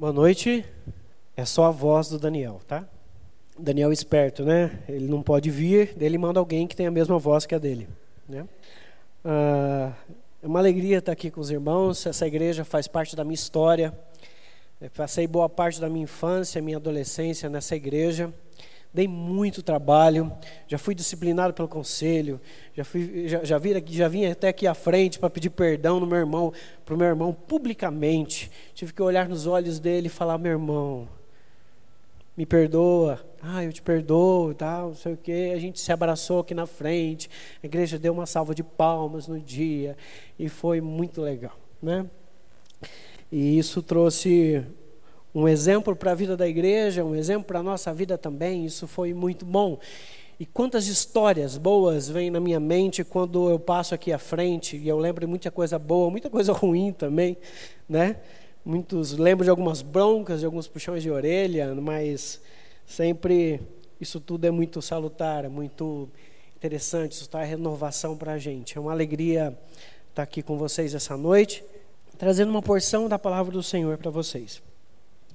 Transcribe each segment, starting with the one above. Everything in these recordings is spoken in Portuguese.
Boa noite. É só a voz do Daniel, tá? Daniel esperto, né? Ele não pode vir, ele manda alguém que tem a mesma voz que a dele, né? Ah, é uma alegria estar aqui com os irmãos. Essa igreja faz parte da minha história. Eu passei boa parte da minha infância, minha adolescência nessa igreja. Dei muito trabalho, já fui disciplinado pelo conselho, já, fui, já, já, vim, já vim até aqui à frente para pedir perdão no meu irmão, para o meu irmão publicamente. Tive que olhar nos olhos dele e falar: meu irmão, me perdoa, ah, eu te perdoo, tal, não sei o quê. A gente se abraçou aqui na frente, a igreja deu uma salva de palmas no dia e foi muito legal, né? E isso trouxe um exemplo para a vida da igreja, um exemplo para a nossa vida também. Isso foi muito bom. E quantas histórias boas vêm na minha mente quando eu passo aqui à frente e eu lembro de muita coisa boa, muita coisa ruim também, né? Muitos lembro de algumas broncas, de alguns puxões de orelha, mas sempre isso tudo é muito salutar, é muito interessante, isso traz renovação para a gente. É uma alegria estar aqui com vocês essa noite, trazendo uma porção da palavra do Senhor para vocês.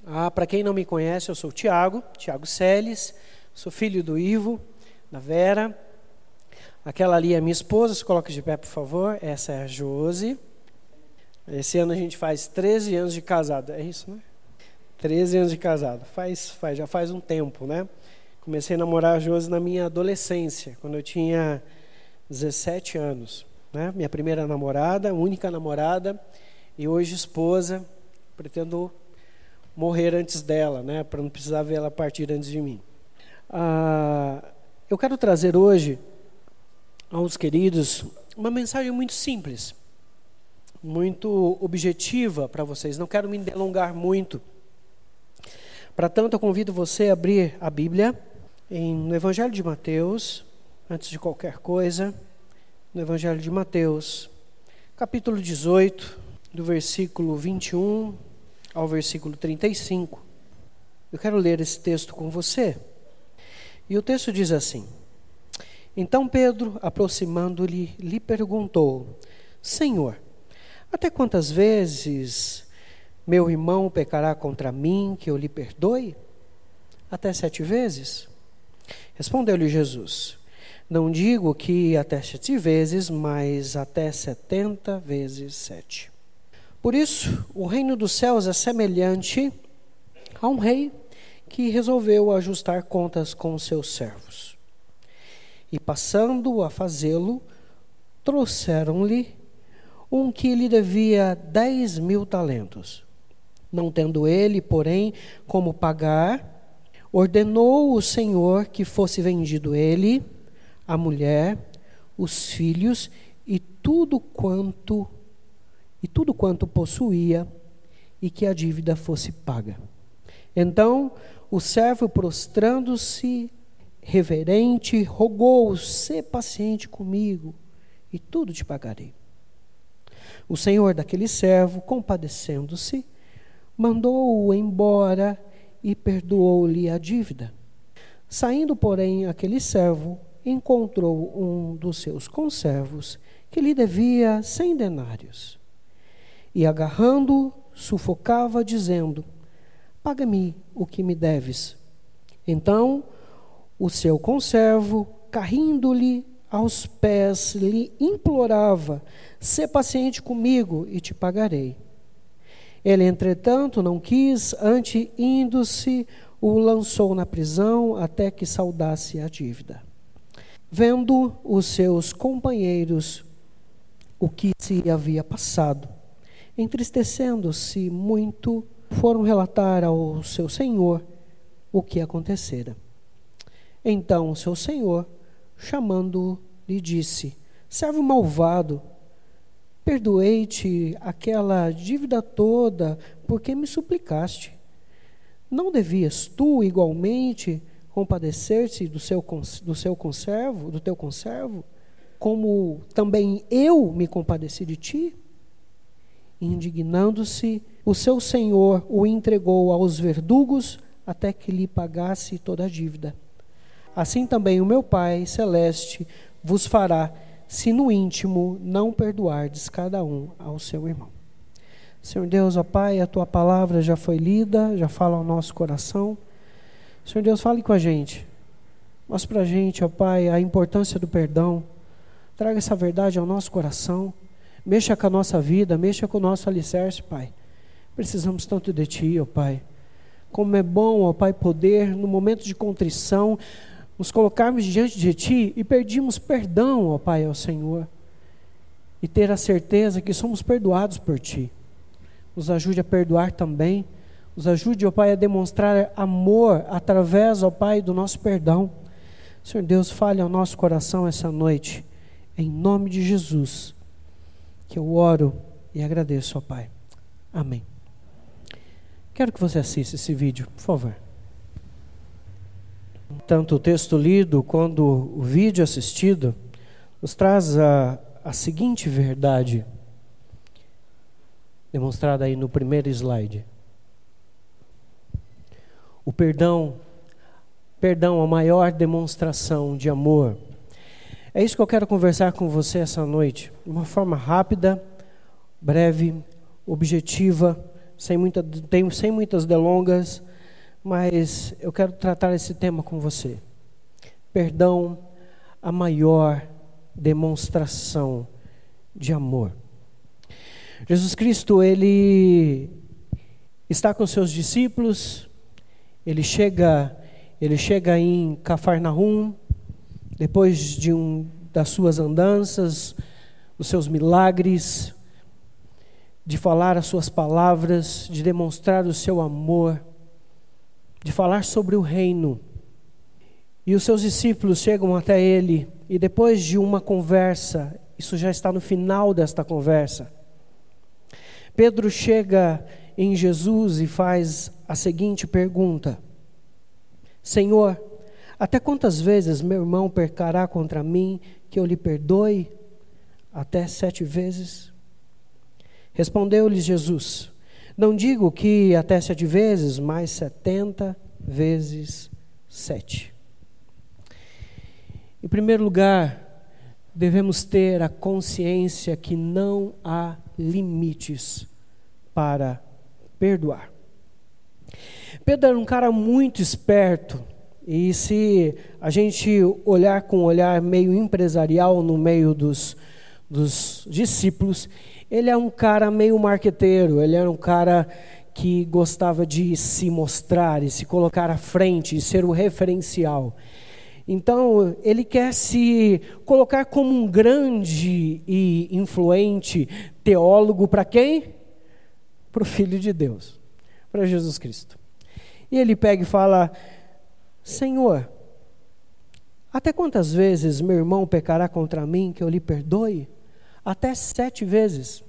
Ah, para quem não me conhece, eu sou o Tiago, Tiago Celes, sou filho do Ivo, da Vera. Aquela ali é minha esposa, se coloca de pé, por favor. Essa é a Josi. Esse ano a gente faz 13 anos de casado, é isso, né? 13 anos de casado. Faz, faz, já faz um tempo, né? Comecei a namorar a Josi na minha adolescência, quando eu tinha 17 anos. Né? Minha primeira namorada, única namorada, e hoje esposa. Pretendo morrer antes dela, né, para não precisar ver ela partir antes de mim. Ah, eu quero trazer hoje aos queridos uma mensagem muito simples, muito objetiva para vocês. Não quero me delongar muito. Para tanto, eu convido você a abrir a Bíblia em, no Evangelho de Mateus, antes de qualquer coisa, no Evangelho de Mateus, capítulo 18, do versículo 21 ao versículo 35. Eu quero ler esse texto com você. E o texto diz assim: Então Pedro, aproximando-lhe, lhe perguntou: Senhor, até quantas vezes meu irmão pecará contra mim que eu lhe perdoe? Até sete vezes? Respondeu-lhe Jesus: Não digo que até sete vezes, mas até setenta vezes sete. Por isso, o reino dos céus é semelhante a um rei que resolveu ajustar contas com seus servos. E passando a fazê-lo, trouxeram-lhe um que lhe devia dez mil talentos. Não tendo ele, porém, como pagar, ordenou o Senhor que fosse vendido ele, a mulher, os filhos e tudo quanto e tudo quanto possuía, e que a dívida fosse paga. Então o servo, prostrando-se, reverente, rogou: Sê paciente comigo, e tudo te pagarei. O senhor daquele servo, compadecendo-se, mandou-o embora e perdoou-lhe a dívida. Saindo, porém, aquele servo encontrou um dos seus conservos que lhe devia cem denários e agarrando, sufocava, dizendo: Paga-me o que me deves. Então o seu conservo, carrindo-lhe aos pés, lhe implorava: Sê paciente comigo e te pagarei. Ele, entretanto, não quis, ante indo-se, o lançou na prisão até que saudasse a dívida. Vendo os seus companheiros o que se havia passado, entristecendo-se muito, foram relatar ao seu senhor o que acontecera. Então seu senhor, chamando-o, lhe disse: Servo malvado, perdoei-te aquela dívida toda, porque me suplicaste. Não devias tu igualmente compadecer-te do seu, do seu conservo, do teu conservo, como também eu me compadeci de ti? Indignando-se, o seu senhor o entregou aos verdugos até que lhe pagasse toda a dívida. Assim também o meu Pai celeste vos fará, se no íntimo não perdoardes cada um ao seu irmão. Senhor Deus, ó Pai, a tua palavra já foi lida, já fala ao nosso coração. Senhor Deus, fale com a gente. Mostre para a gente, ó Pai, a importância do perdão. Traga essa verdade ao nosso coração. Mexa com a nossa vida, mexa com o nosso alicerce, Pai. Precisamos tanto de Ti, ó Pai. Como é bom, ó Pai, poder, no momento de contrição, nos colocarmos diante de Ti e pedimos perdão, ó Pai, ao Senhor. E ter a certeza que somos perdoados por Ti. Nos ajude a perdoar também. Nos ajude, ó Pai, a demonstrar amor através, ó Pai, do nosso perdão. Senhor Deus, fale ao nosso coração essa noite. Em nome de Jesus, que eu oro e agradeço, ó Pai. Amém. Quero que você assista esse vídeo, por favor. Tanto o texto lido quanto o vídeo assistido nos traz a, a seguinte verdade, demonstrada aí no primeiro slide. O perdão, perdão, a maior demonstração de amor. É isso que eu quero conversar com você essa noite, de uma forma rápida, breve, objetiva, sem, muita, sem muitas delongas, mas eu quero tratar esse tema com você. Perdão, a maior demonstração de amor. Jesus Cristo, ele está com seus discípulos, ele chega, ele chega em Cafarnaum, depois de um das suas andanças, os seus milagres, de falar as suas palavras, de demonstrar o seu amor, de falar sobre o reino. E os seus discípulos chegam até ele, e depois de uma conversa, isso já está no final desta conversa, Pedro chega em Jesus e faz a seguinte pergunta: Senhor, até quantas vezes meu irmão pecará contra mim que eu lhe perdoe? Até sete vezes? Respondeu-lhes Jesus: Não digo que até sete vezes, mas setenta vezes sete. Em primeiro lugar, devemos ter a consciência que não há limites para perdoar. Pedro era um cara muito esperto, e se a gente olhar com um olhar meio empresarial no meio dos, dos discípulos, ele é um cara meio marqueteiro, ele era um cara que gostava de se mostrar e se colocar à frente e ser o referencial. Então, ele quer se colocar como um grande e influente teólogo para quem? Para o Filho de Deus, para Jesus Cristo. E ele pega e fala: Senhor, até quantas vezes meu irmão pecará contra mim que eu lhe perdoe? Até sete vezes.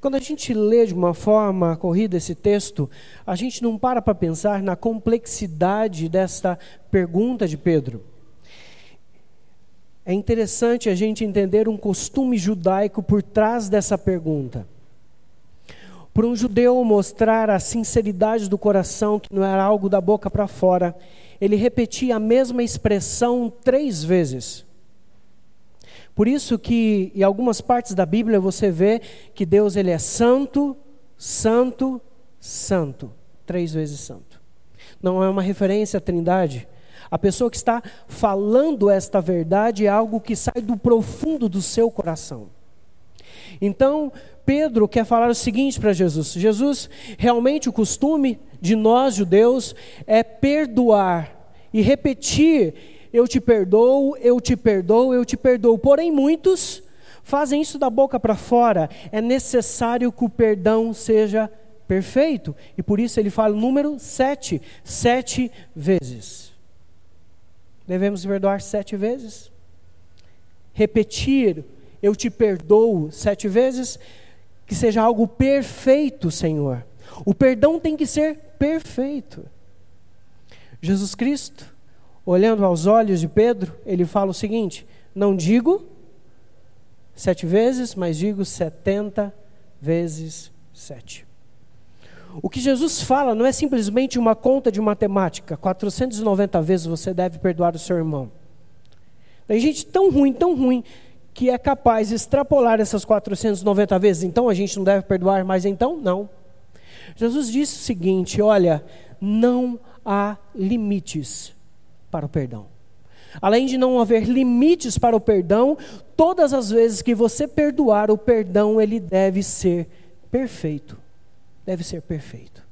Quando a gente lê de uma forma corrida esse texto, a gente não para para pensar na complexidade desta pergunta de Pedro. É interessante a gente entender um costume judaico por trás dessa pergunta. Por um judeu mostrar a sinceridade do coração, que não era algo da boca para fora, ele repetia a mesma expressão três vezes. Por isso que em algumas partes da Bíblia você vê que Deus ele é santo, santo, santo, três vezes santo. Não é uma referência à Trindade. A pessoa que está falando esta verdade é algo que sai do profundo do seu coração. Então, Pedro quer falar o seguinte para Jesus: Jesus, realmente o costume de nós judeus é perdoar e repetir: eu te perdoo, eu te perdoo, eu te perdoo. Porém, muitos fazem isso da boca para fora. É necessário que o perdão seja perfeito. E por isso ele fala o número sete: sete vezes. Devemos perdoar sete vezes? Repetir: eu te perdoo sete vezes? que seja algo perfeito, Senhor. O perdão tem que ser perfeito. Jesus Cristo, olhando aos olhos de Pedro, ele fala o seguinte: Não digo sete vezes, mas digo setenta vezes sete. O que Jesus fala não é simplesmente uma conta de matemática, 490 vezes você deve perdoar o seu irmão. Tem gente tão ruim, tão ruim, que é capaz de extrapolar essas 490 vezes, então a gente não deve perdoar mais então? Não. Jesus disse o seguinte: olha, não há limites para o perdão. Além de não haver limites para o perdão, todas as vezes que você perdoar, o perdão ele deve ser perfeito. Deve ser perfeito.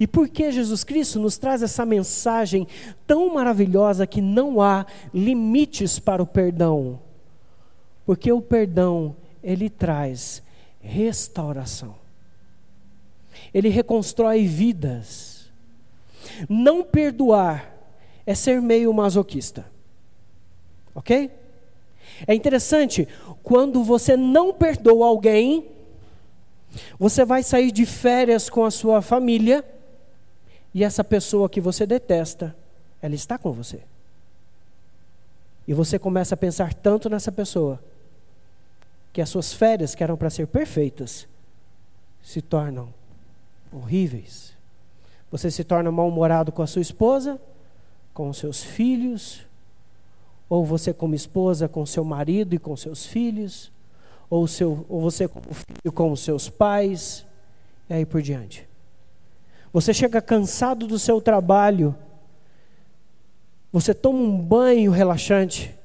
E por que Jesus Cristo nos traz essa mensagem tão maravilhosa que não há limites para o perdão? Porque o perdão, ele traz restauração. Ele reconstrói vidas. Não perdoar é ser meio masoquista. Ok? É interessante, quando você não perdoa alguém, você vai sair de férias com a sua família e essa pessoa que você detesta, ela está com você. E você começa a pensar tanto nessa pessoa que as suas férias, que eram para ser perfeitas, se tornam horríveis. Você se torna mal-humorado com a sua esposa, com os seus filhos, ou você como esposa com seu marido e com seus filhos, ou, seu, ou você como filho com os seus pais, e aí por diante. Você chega cansado do seu trabalho, você toma um banho relaxante,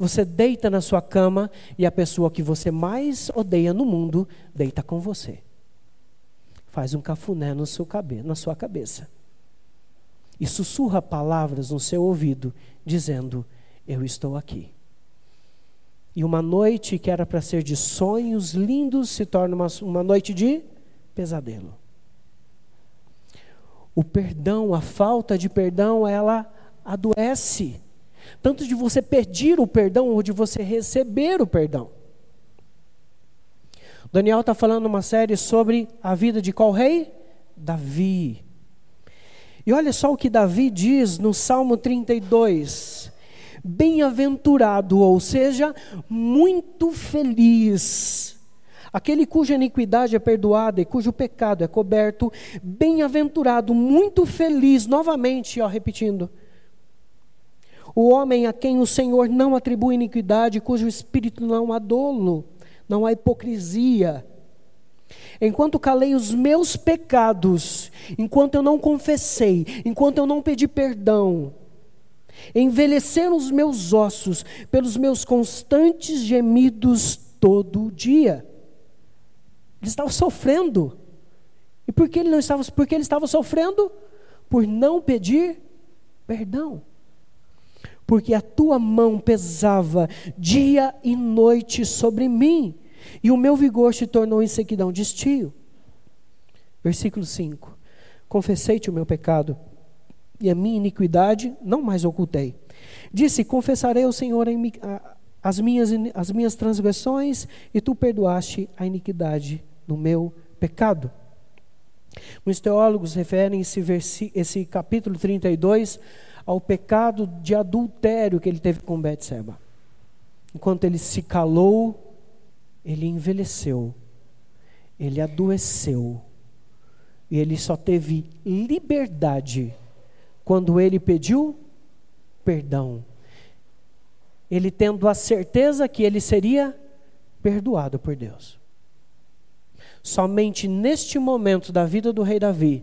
você deita na sua cama e a pessoa que você mais odeia no mundo deita com você. Faz um cafuné no seu cabe na sua cabeça. E sussurra palavras no seu ouvido, dizendo: Eu estou aqui. E uma noite que era para ser de sonhos lindos se torna uma, uma noite de pesadelo. O perdão, a falta de perdão, ela adoece. Tanto de você pedir o perdão ou de você receber o perdão. Daniel está falando uma série sobre a vida de qual rei? Davi. E olha só o que Davi diz no Salmo 32 bem-aventurado, ou seja, muito feliz. Aquele cuja iniquidade é perdoada e cujo pecado é coberto, bem-aventurado, muito feliz, novamente, ó, repetindo. O homem a quem o Senhor não atribui iniquidade, cujo espírito não há dolo, não há hipocrisia. Enquanto calei os meus pecados, enquanto eu não confessei, enquanto eu não pedi perdão, envelheceram os meus ossos pelos meus constantes gemidos todo dia. Ele estava sofrendo. E por que ele não estava? Ele estava sofrendo por não pedir perdão. Porque a tua mão pesava dia e noite sobre mim, e o meu vigor se tornou em sequidão de estio. Versículo 5: Confessei-te o meu pecado e a minha iniquidade não mais ocultei. Disse: Confessarei ao Senhor as minhas, as minhas transgressões, e tu perdoaste a iniquidade do meu pecado. Os teólogos referem esse, esse capítulo 32 ao pecado de adultério que ele teve com Betseba. Enquanto ele se calou, ele envelheceu, ele adoeceu, e ele só teve liberdade quando ele pediu perdão. Ele tendo a certeza que ele seria perdoado por Deus. Somente neste momento da vida do rei Davi,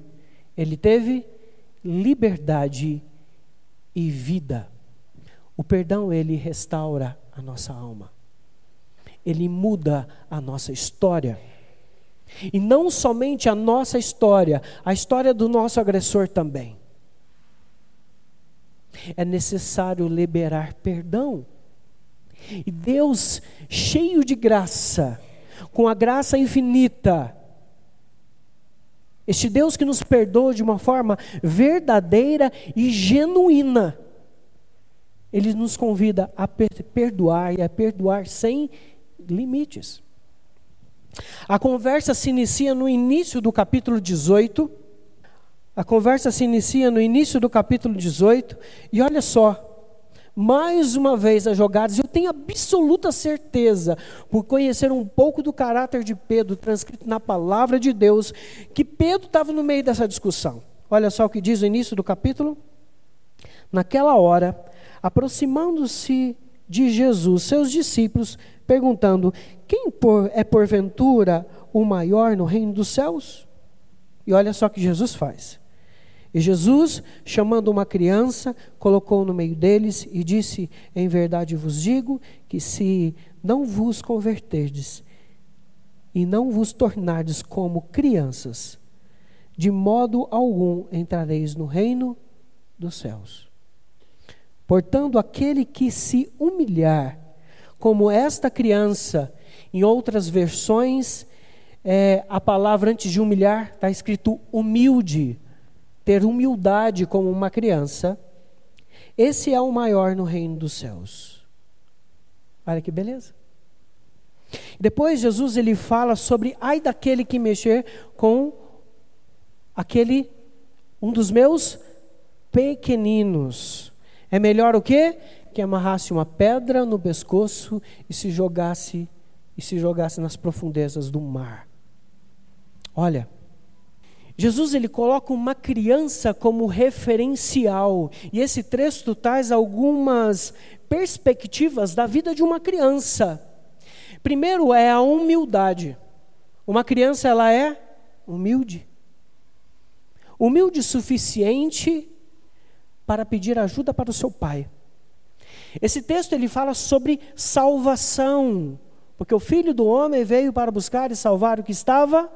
ele teve liberdade e vida. O perdão, ele restaura a nossa alma. Ele muda a nossa história. E não somente a nossa história, a história do nosso agressor também é necessário liberar perdão. E Deus, cheio de graça, com a graça infinita, este Deus que nos perdoa de uma forma verdadeira e genuína, Ele nos convida a perdoar e a perdoar sem limites. A conversa se inicia no início do capítulo 18 a conversa se inicia no início do capítulo 18, e olha só, mais uma vez as jogadas, eu tenho absoluta certeza, por conhecer um pouco do caráter de Pedro, transcrito na palavra de Deus, que Pedro estava no meio dessa discussão. Olha só o que diz o início do capítulo. Naquela hora, aproximando-se de Jesus seus discípulos, perguntando: Quem por, é porventura o maior no reino dos céus? E olha só o que Jesus faz. E Jesus, chamando uma criança, colocou no meio deles e disse: Em verdade vos digo que se não vos converterdes e não vos tornardes como crianças, de modo algum entrareis no reino dos céus. Portanto, aquele que se humilhar, como esta criança, em outras versões, é, a palavra antes de humilhar está escrito humilde, ter humildade como uma criança, esse é o maior no reino dos céus. Olha que beleza. Depois Jesus ele fala sobre ai daquele que mexer com aquele um dos meus pequeninos. É melhor o quê? Que amarrasse uma pedra no pescoço e se jogasse e se jogasse nas profundezas do mar. Olha, Jesus ele coloca uma criança como referencial, e esse texto traz algumas perspectivas da vida de uma criança. Primeiro é a humildade. Uma criança ela é humilde. Humilde suficiente para pedir ajuda para o seu pai. Esse texto ele fala sobre salvação, porque o filho do homem veio para buscar e salvar o que estava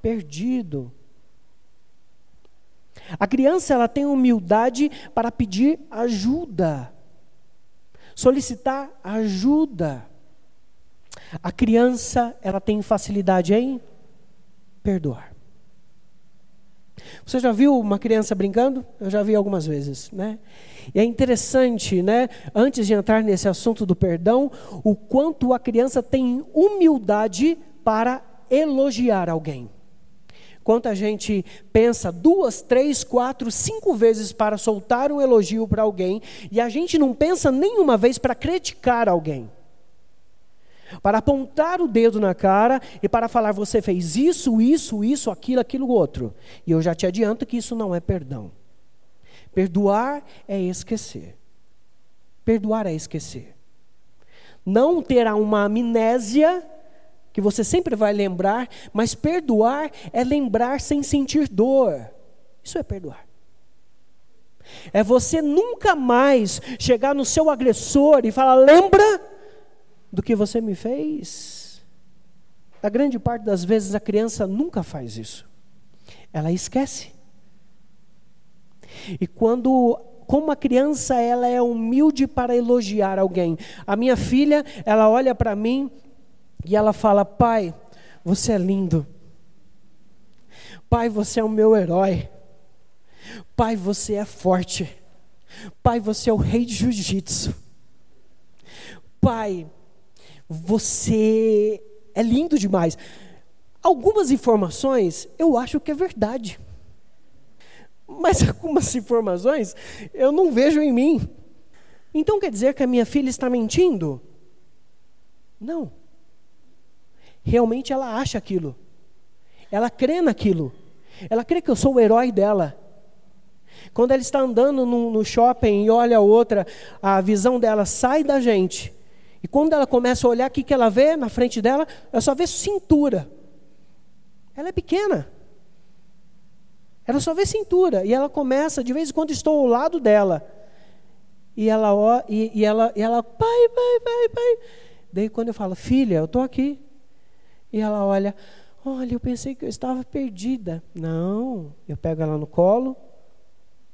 perdido. A criança ela tem humildade para pedir ajuda, solicitar ajuda. A criança ela tem facilidade em perdoar. Você já viu uma criança brincando? Eu já vi algumas vezes, né? E é interessante, né? Antes de entrar nesse assunto do perdão, o quanto a criança tem humildade para elogiar alguém. Quanta gente pensa duas, três, quatro, cinco vezes para soltar um elogio para alguém e a gente não pensa nenhuma vez para criticar alguém para apontar o dedo na cara e para falar você fez isso, isso, isso, aquilo, aquilo outro. E eu já te adianto que isso não é perdão. Perdoar é esquecer. Perdoar é esquecer. Não terá uma amnésia que você sempre vai lembrar, mas perdoar é lembrar sem sentir dor. Isso é perdoar. É você nunca mais chegar no seu agressor e falar: lembra do que você me fez. A grande parte das vezes a criança nunca faz isso. Ela esquece. E quando como a criança ela é humilde para elogiar alguém. A minha filha, ela olha para mim e ela fala: "Pai, você é lindo. Pai, você é o meu herói. Pai, você é forte. Pai, você é o rei de jiu-jitsu. Pai, você é lindo demais. Algumas informações eu acho que é verdade. Mas algumas informações eu não vejo em mim. Então quer dizer que a minha filha está mentindo? Não. Realmente ela acha aquilo. Ela crê naquilo. Ela crê que eu sou o herói dela. Quando ela está andando no, no shopping e olha a outra, a visão dela sai da gente e quando ela começa a olhar, o que, que ela vê na frente dela? Ela só vê cintura. Ela é pequena. Ela só vê cintura. E ela começa, de vez em quando estou ao lado dela. E ela, e, e ela, e ela, pai, pai, pai, pai. Daí quando eu falo, filha, eu estou aqui. E ela olha, olha, eu pensei que eu estava perdida. Não, eu pego ela no colo.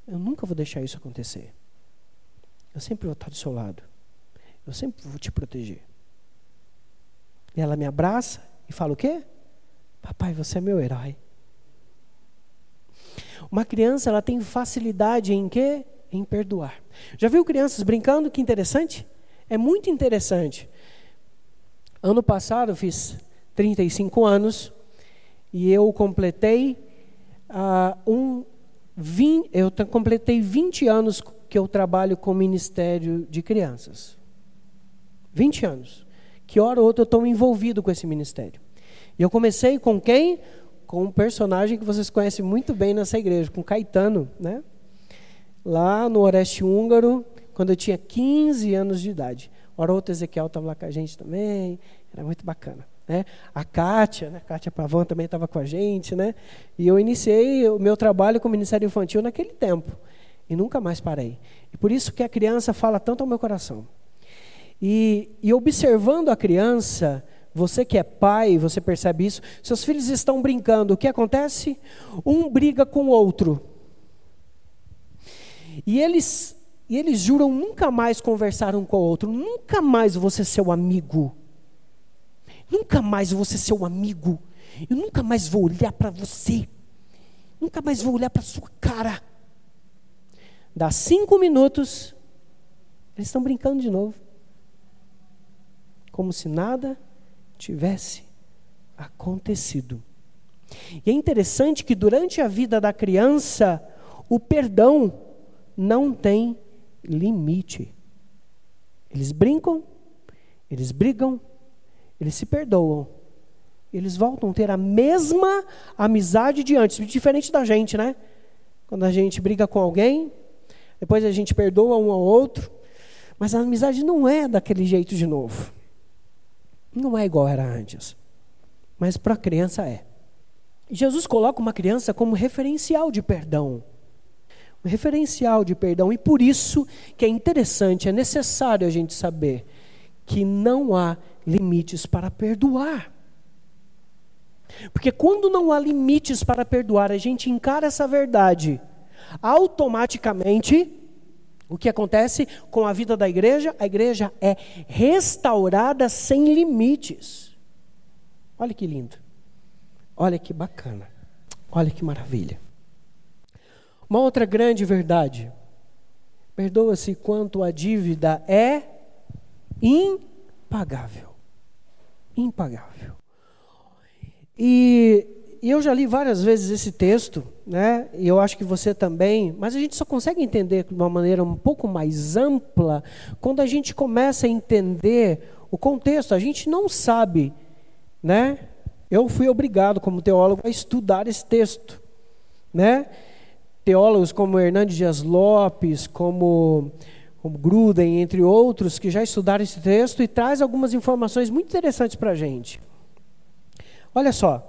Eu nunca vou deixar isso acontecer. Eu sempre vou estar do seu lado. Eu sempre vou te proteger. E ela me abraça e fala o quê? Papai, você é meu herói. Uma criança, ela tem facilidade em quê? Em perdoar. Já viu crianças brincando? Que interessante. É muito interessante. Ano passado eu fiz 35 anos e eu completei uh, um 20, eu completei 20 anos que eu trabalho com o Ministério de Crianças. 20 anos. Que hora ou outra eu estou envolvido com esse ministério. E eu comecei com quem? Com um personagem que vocês conhecem muito bem nessa igreja, com Caetano, né? Lá no Oeste Húngaro, quando eu tinha 15 anos de idade. Hora outra Ezequiel estava lá com a gente também, era muito bacana. Né? A Kátia, né? Kátia Pavão também estava com a gente, né? E eu iniciei o meu trabalho com o Ministério Infantil naquele tempo e nunca mais parei. E por isso que a criança fala tanto ao meu coração. E, e observando a criança, você que é pai, você percebe isso. Seus filhos estão brincando, o que acontece? Um briga com o outro. E eles, e eles juram nunca mais conversar um com o outro, nunca mais você ser seu amigo. Nunca mais vou ser seu amigo. Eu nunca mais vou olhar para você. Nunca mais vou olhar para sua cara. Dá cinco minutos, eles estão brincando de novo. Como se nada tivesse acontecido. E é interessante que durante a vida da criança, o perdão não tem limite. Eles brincam, eles brigam, eles se perdoam. Eles voltam a ter a mesma amizade de antes, diferente da gente, né? Quando a gente briga com alguém, depois a gente perdoa um ao outro, mas a amizade não é daquele jeito de novo. Não é igual era antes. Mas para a criança é. Jesus coloca uma criança como referencial de perdão. Um referencial de perdão. E por isso que é interessante, é necessário a gente saber que não há limites para perdoar. Porque quando não há limites para perdoar, a gente encara essa verdade, automaticamente, o que acontece com a vida da igreja? A igreja é restaurada sem limites. Olha que lindo. Olha que bacana. Olha que maravilha. Uma outra grande verdade. Perdoa-se quanto a dívida é impagável impagável. E, e eu já li várias vezes esse texto, né? E eu acho que você também, mas a gente só consegue entender de uma maneira um pouco mais ampla quando a gente começa a entender o contexto. A gente não sabe, né? Eu fui obrigado como teólogo a estudar esse texto, né? Teólogos como Hernandes Dias Lopes, como como Gruden, entre outros, que já estudaram esse texto e traz algumas informações muito interessantes para a gente. Olha só,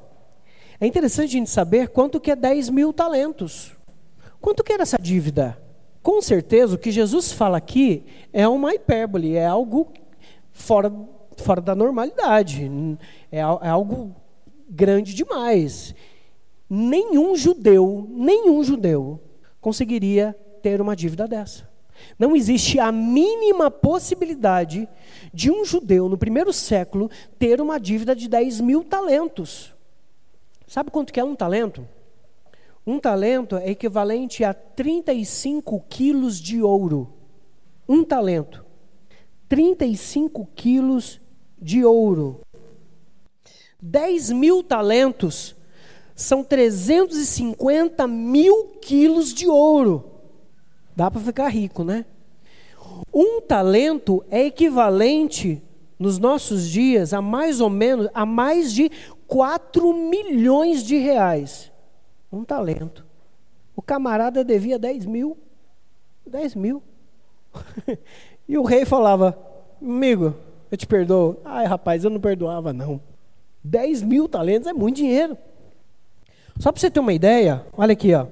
é interessante a gente saber quanto que é 10 mil talentos. Quanto que era essa dívida? Com certeza, o que Jesus fala aqui é uma hipérbole, é algo fora, fora da normalidade, é, é algo grande demais. Nenhum judeu, nenhum judeu conseguiria ter uma dívida dessa. Não existe a mínima possibilidade de um judeu no primeiro século ter uma dívida de 10 mil talentos. Sabe quanto que é um talento? Um talento é equivalente a 35 quilos de ouro. Um talento. 35 quilos de ouro. 10 mil talentos são 350 mil quilos de ouro. Dá para ficar rico, né? Um talento é equivalente nos nossos dias a mais ou menos a mais de 4 milhões de reais. Um talento. O camarada devia 10 mil. 10 mil. e o rei falava: Amigo, eu te perdoo. Ai, rapaz, eu não perdoava, não. 10 mil talentos é muito dinheiro. Só para você ter uma ideia, olha aqui, ó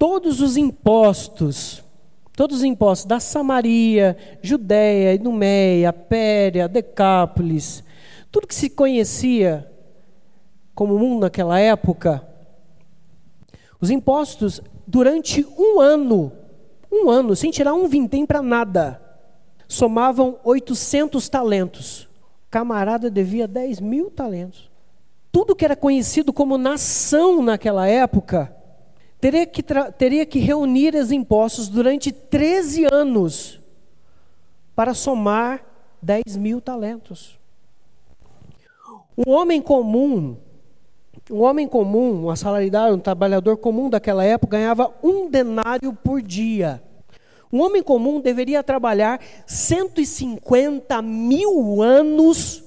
todos os impostos, todos os impostos da Samaria, Judéia, Idumeia, Péria, Decápolis, tudo que se conhecia como mundo naquela época, os impostos durante um ano, um ano, sem tirar um vintém para nada, somavam 800 talentos. Camarada devia 10 mil talentos. Tudo que era conhecido como nação naquela época, teria que, teria que reunir os impostos durante 13 anos para somar 10 mil talentos. Um homem comum, um homem comum, um assalariado, um trabalhador comum daquela época, ganhava um denário por dia. Um homem comum deveria trabalhar 150 mil anos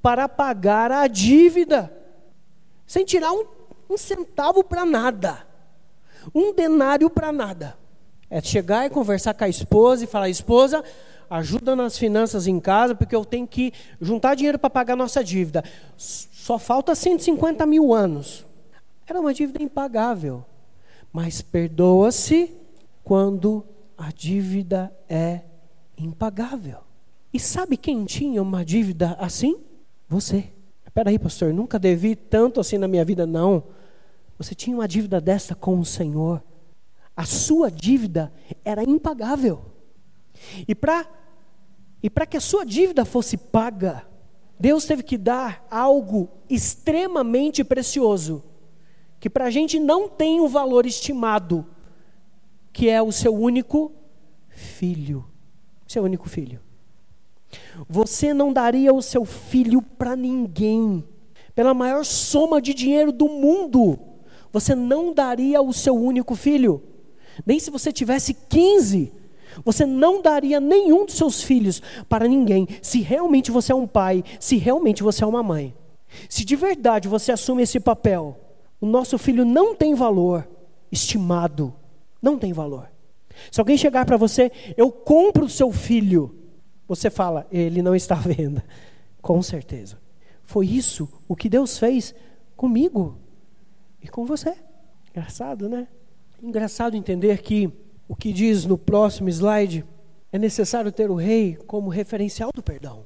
para pagar a dívida, sem tirar um, um centavo para nada. Um denário para nada. É chegar e conversar com a esposa e falar: esposa, ajuda nas finanças em casa, porque eu tenho que juntar dinheiro para pagar nossa dívida. Só falta 150 mil anos. Era uma dívida impagável. Mas perdoa-se quando a dívida é impagável. E sabe quem tinha uma dívida assim? Você. Espera aí, pastor, nunca devi tanto assim na minha vida, não. Você tinha uma dívida dessa com o Senhor. A sua dívida era impagável. E para e para que a sua dívida fosse paga, Deus teve que dar algo extremamente precioso, que para a gente não tem o valor estimado, que é o seu único filho. Seu único filho. Você não daria o seu filho para ninguém, pela maior soma de dinheiro do mundo. Você não daria o seu único filho, nem se você tivesse 15. Você não daria nenhum dos seus filhos para ninguém, se realmente você é um pai, se realmente você é uma mãe. Se de verdade você assume esse papel, o nosso filho não tem valor estimado, não tem valor. Se alguém chegar para você, eu compro o seu filho, você fala, ele não está à venda. Com certeza. Foi isso o que Deus fez comigo e com você. Engraçado, né? Engraçado entender que o que diz no próximo slide é necessário ter o rei como referencial do perdão.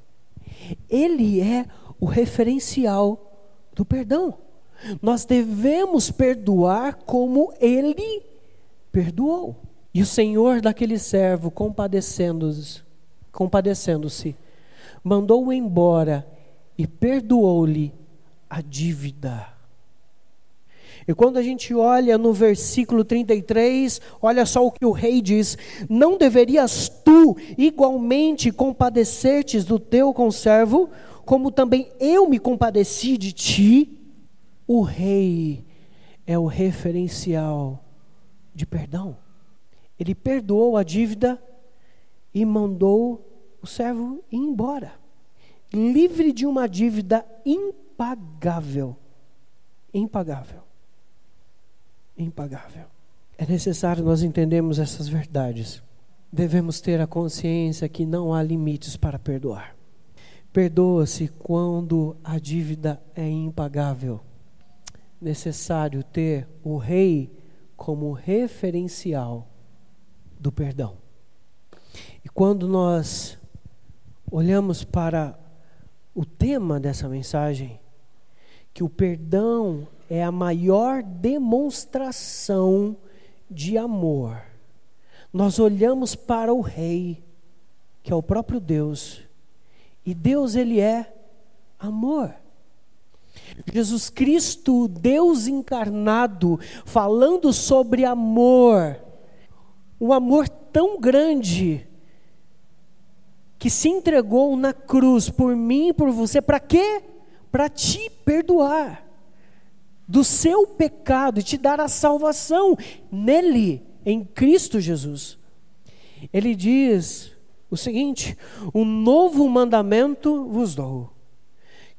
Ele é o referencial do perdão. Nós devemos perdoar como ele perdoou. E o Senhor daquele servo, compadecendo-se, compadecendo-se, mandou-o embora e perdoou-lhe a dívida. E quando a gente olha no versículo 33, olha só o que o rei diz: Não deverias tu igualmente compadecer-te do teu conservo, como também eu me compadeci de ti? O rei é o referencial de perdão. Ele perdoou a dívida e mandou o servo ir embora, livre de uma dívida impagável. Impagável. Impagável. É necessário nós entendermos essas verdades. Devemos ter a consciência que não há limites para perdoar. Perdoa-se quando a dívida é impagável. Necessário ter o rei como referencial do perdão. E quando nós olhamos para o tema dessa mensagem, que o perdão é a maior demonstração de amor. Nós olhamos para o Rei, que é o próprio Deus, e Deus, Ele é amor. Jesus Cristo, Deus encarnado, falando sobre amor, um amor tão grande que se entregou na cruz por mim e por você, para quê? Para te perdoar do seu pecado e te dar a salvação nele, em Cristo Jesus. Ele diz o seguinte: Um novo mandamento vos dou,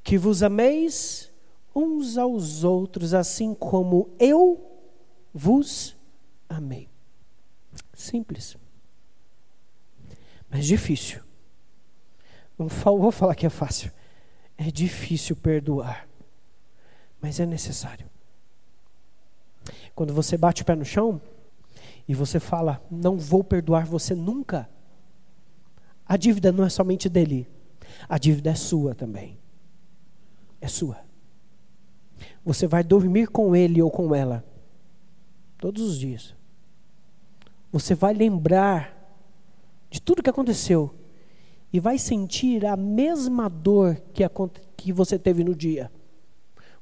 que vos ameis uns aos outros, assim como eu vos amei. Simples. Mas difícil. Vou falar que é fácil. É difícil perdoar. Mas é necessário. Quando você bate o pé no chão e você fala, não vou perdoar você nunca, a dívida não é somente dele, a dívida é sua também. É sua. Você vai dormir com ele ou com ela todos os dias você vai lembrar de tudo que aconteceu e vai sentir a mesma dor que, que você teve no dia.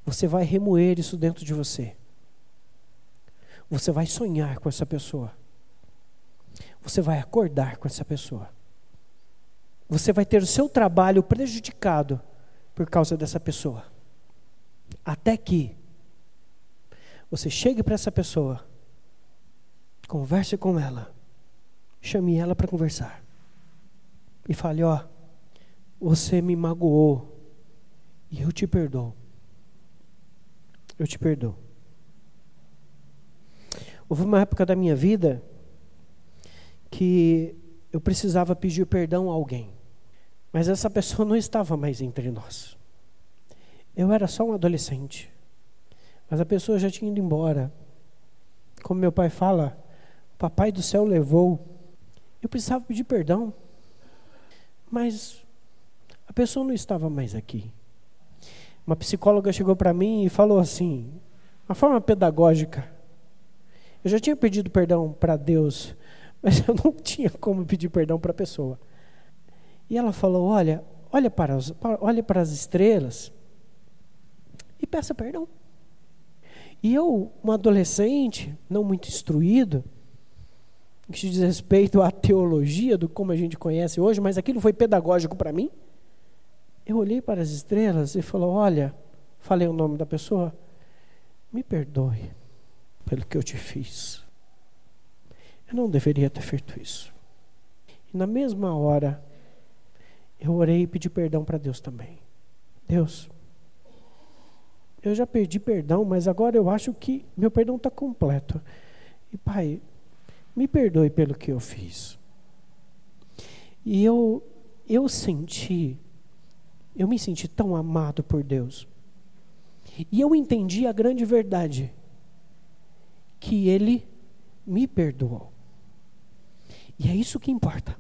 Você vai remoer isso dentro de você. Você vai sonhar com essa pessoa. Você vai acordar com essa pessoa. Você vai ter o seu trabalho prejudicado por causa dessa pessoa. Até que você chegue para essa pessoa Converse com ela. Chame ela para conversar. E fale: Ó, você me magoou. E eu te perdoo. Eu te perdoo. Houve uma época da minha vida que eu precisava pedir perdão a alguém. Mas essa pessoa não estava mais entre nós. Eu era só um adolescente. Mas a pessoa já tinha ido embora. Como meu pai fala, o papai do céu levou. Eu precisava pedir perdão. Mas a pessoa não estava mais aqui. Uma psicóloga chegou para mim e falou assim, uma forma pedagógica. Eu já tinha pedido perdão para Deus, mas eu não tinha como pedir perdão para a pessoa. E ela falou: Olha, olha para, os, olha para as estrelas e peça perdão. E eu, um adolescente, não muito instruído, que diz respeito à teologia, do como a gente conhece hoje, mas aquilo foi pedagógico para mim. Eu olhei para as estrelas e falou: Olha, falei o nome da pessoa, me perdoe pelo que eu te fiz. Eu não deveria ter feito isso. E na mesma hora, eu orei e pedi perdão para Deus também. Deus, eu já pedi perdão, mas agora eu acho que meu perdão está completo. E Pai, me perdoe pelo que eu fiz. E eu, eu senti, eu me senti tão amado por Deus. E eu entendi a grande verdade, que Ele me perdoou. E é isso que importa.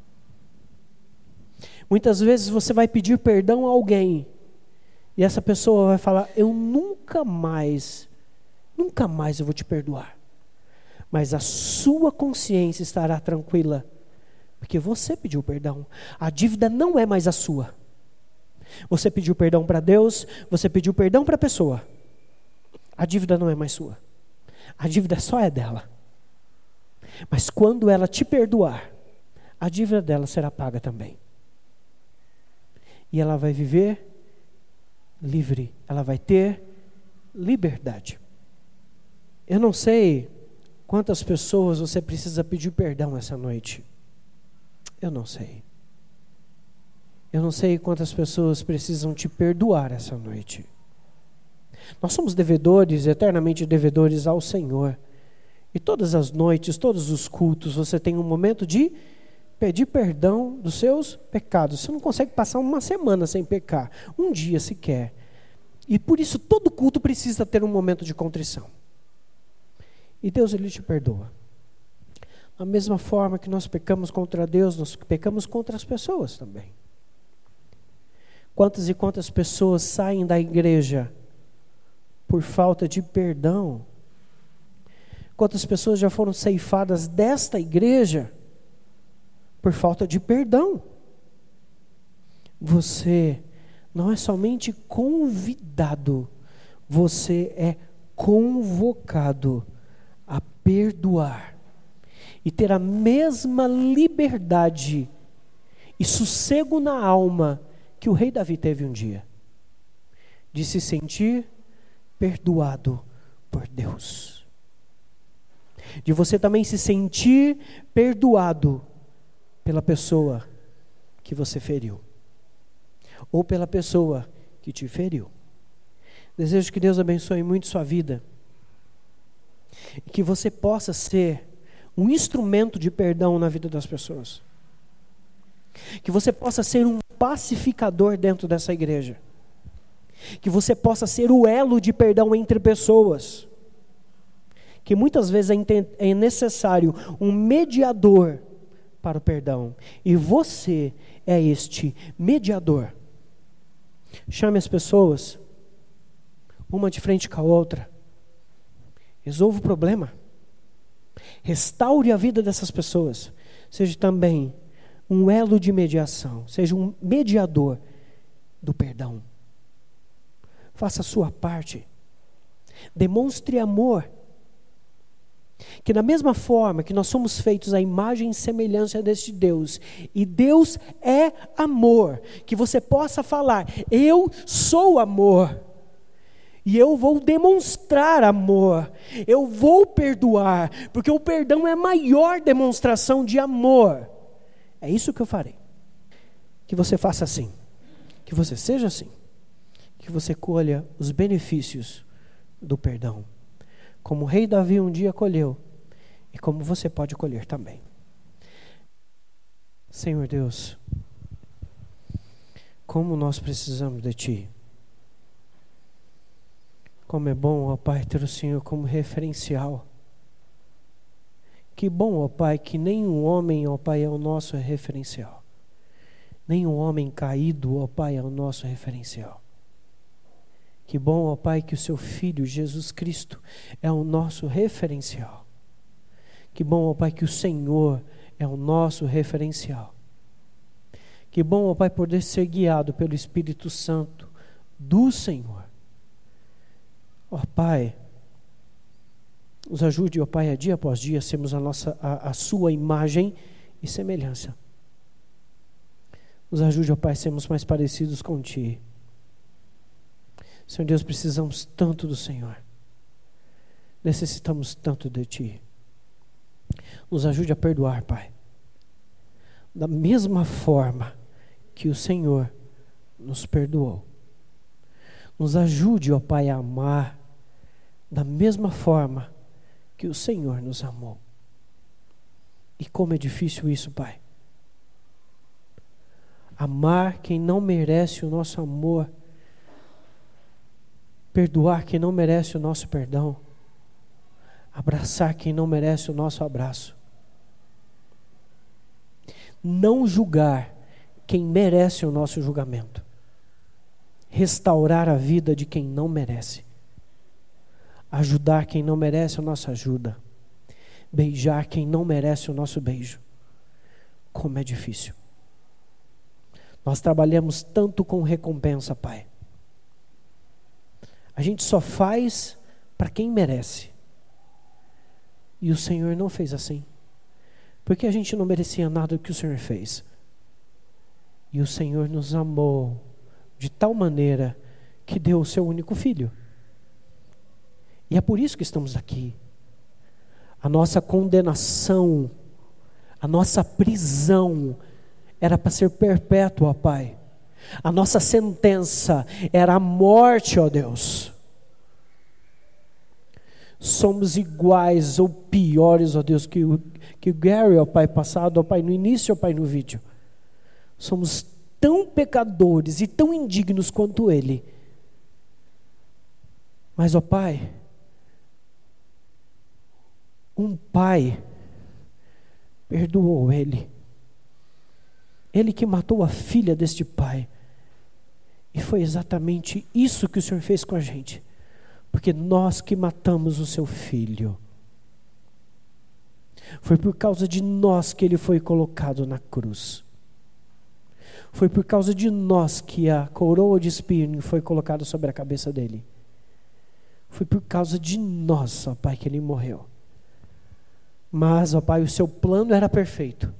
Muitas vezes você vai pedir perdão a alguém, e essa pessoa vai falar: Eu nunca mais, nunca mais eu vou te perdoar. Mas a sua consciência estará tranquila, porque você pediu perdão. A dívida não é mais a sua. Você pediu perdão para Deus, você pediu perdão para a pessoa. A dívida não é mais sua. A dívida só é dela. Mas quando ela te perdoar, a dívida dela será paga também. E ela vai viver livre, ela vai ter liberdade. Eu não sei quantas pessoas você precisa pedir perdão essa noite. Eu não sei. Eu não sei quantas pessoas precisam te perdoar essa noite. Nós somos devedores, eternamente devedores ao Senhor. E todas as noites, todos os cultos, você tem um momento de pedir perdão dos seus pecados. Você não consegue passar uma semana sem pecar, um dia sequer. E por isso todo culto precisa ter um momento de contrição. E Deus ele te perdoa. Da mesma forma que nós pecamos contra Deus, nós pecamos contra as pessoas também. Quantas e quantas pessoas saem da igreja por falta de perdão? Quantas pessoas já foram ceifadas desta igreja por falta de perdão? Você não é somente convidado, você é convocado perdoar e ter a mesma liberdade e sossego na alma que o rei Davi teve um dia, de se sentir perdoado por Deus de você também se sentir perdoado pela pessoa que você feriu, ou pela pessoa que te feriu. Desejo que Deus abençoe muito sua vida e que você possa ser um instrumento de perdão na vida das pessoas. Que você possa ser um pacificador dentro dessa igreja. Que você possa ser o elo de perdão entre pessoas que muitas vezes é, é necessário um mediador para o perdão. E você é este mediador. Chame as pessoas, uma de frente com a outra. Resolva o problema. Restaure a vida dessas pessoas. Seja também um elo de mediação. Seja um mediador do perdão. Faça a sua parte. Demonstre amor que da mesma forma que nós somos feitos à imagem e semelhança deste Deus, e Deus é amor, que você possa falar: Eu sou amor. E eu vou demonstrar amor, eu vou perdoar, porque o perdão é a maior demonstração de amor. É isso que eu farei. Que você faça assim, que você seja assim, que você colha os benefícios do perdão como o rei Davi um dia colheu, e como você pode colher também. Senhor Deus, como nós precisamos de Ti. Como é bom, ó Pai, ter o Senhor como referencial. Que bom, ó Pai, que nenhum homem, ó Pai, é o nosso referencial. Nenhum homem caído, ó Pai, é o nosso referencial. Que bom, ó Pai, que o Seu Filho, Jesus Cristo, é o nosso referencial. Que bom, ó Pai, que o Senhor é o nosso referencial. Que bom, ó Pai, poder ser guiado pelo Espírito Santo do Senhor. Ó Pai, nos ajude, ó Pai, a dia após dia sermos a, nossa, a, a Sua imagem e semelhança. Nos ajude, ó Pai, a sermos mais parecidos com Ti. Senhor Deus, precisamos tanto do Senhor. Necessitamos tanto de Ti. Nos ajude a perdoar, Pai. Da mesma forma que o Senhor nos perdoou. Nos ajude, ó Pai, a amar da mesma forma que o Senhor nos amou. E como é difícil isso, Pai. Amar quem não merece o nosso amor. Perdoar quem não merece o nosso perdão abraçar quem não merece o nosso abraço. Não julgar quem merece o nosso julgamento. Restaurar a vida de quem não merece. Ajudar quem não merece a nossa ajuda. Beijar quem não merece o nosso beijo. Como é difícil. Nós trabalhamos tanto com recompensa, Pai. A gente só faz para quem merece. E o Senhor não fez assim. Porque a gente não merecia nada que o Senhor fez. E o Senhor nos amou de tal maneira que deu o seu único filho. E é por isso que estamos aqui. A nossa condenação, a nossa prisão era para ser perpétua, Pai. A nossa sentença era a morte, ó Deus somos iguais ou piores, ó Deus, que o, que o Gary, ó Pai, passado, ó Pai, no início, ó Pai, no vídeo. Somos tão pecadores e tão indignos quanto ele. Mas, ó Pai, um pai perdoou ele. Ele que matou a filha deste pai. E foi exatamente isso que o Senhor fez com a gente porque nós que matamos o seu filho. Foi por causa de nós que ele foi colocado na cruz. Foi por causa de nós que a coroa de espinho foi colocada sobre a cabeça dele. Foi por causa de nós, ó Pai, que ele morreu. Mas, ó Pai, o seu plano era perfeito.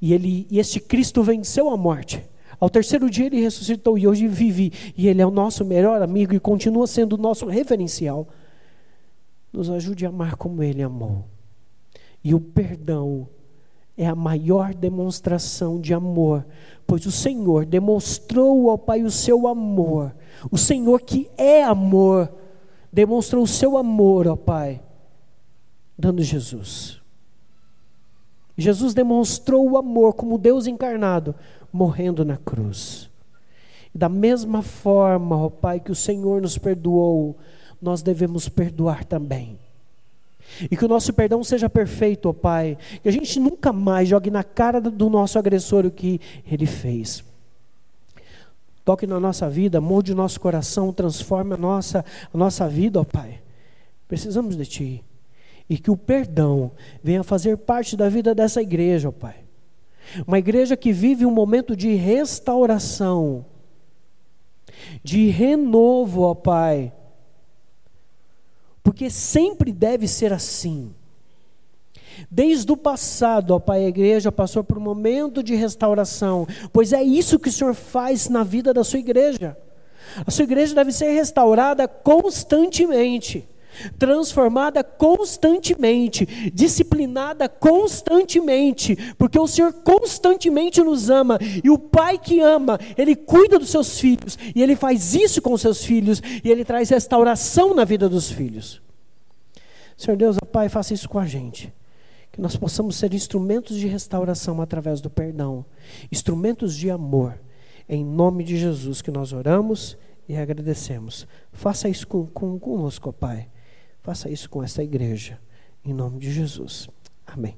E ele, e este Cristo venceu a morte ao terceiro dia ele ressuscitou e hoje vive. E ele é o nosso melhor amigo e continua sendo o nosso referencial. Nos ajude a amar como ele amou. E o perdão é a maior demonstração de amor, pois o Senhor demonstrou ao Pai o seu amor. O Senhor que é amor, demonstrou o seu amor ao Pai, dando Jesus. Jesus demonstrou o amor como Deus encarnado, morrendo na cruz. Da mesma forma, ó Pai, que o Senhor nos perdoou, nós devemos perdoar também. E que o nosso perdão seja perfeito, ó Pai. Que a gente nunca mais jogue na cara do nosso agressor o que ele fez. Toque na nossa vida, molde o nosso coração, transforme a nossa, a nossa vida, ó Pai. Precisamos de Ti. E que o perdão venha fazer parte da vida dessa igreja, ó Pai. Uma igreja que vive um momento de restauração, de renovo, ó Pai. Porque sempre deve ser assim. Desde o passado, ó Pai, a igreja passou por um momento de restauração, pois é isso que o Senhor faz na vida da sua igreja. A sua igreja deve ser restaurada constantemente transformada constantemente, disciplinada constantemente, porque o Senhor constantemente nos ama e o Pai que ama, ele cuida dos seus filhos e ele faz isso com seus filhos e ele traz restauração na vida dos filhos. Senhor Deus, Pai, faça isso com a gente que nós possamos ser instrumentos de restauração através do perdão, instrumentos de amor. Em nome de Jesus que nós oramos e agradecemos. Faça isso com, com, conosco, Pai. Faça isso com essa igreja. Em nome de Jesus. Amém.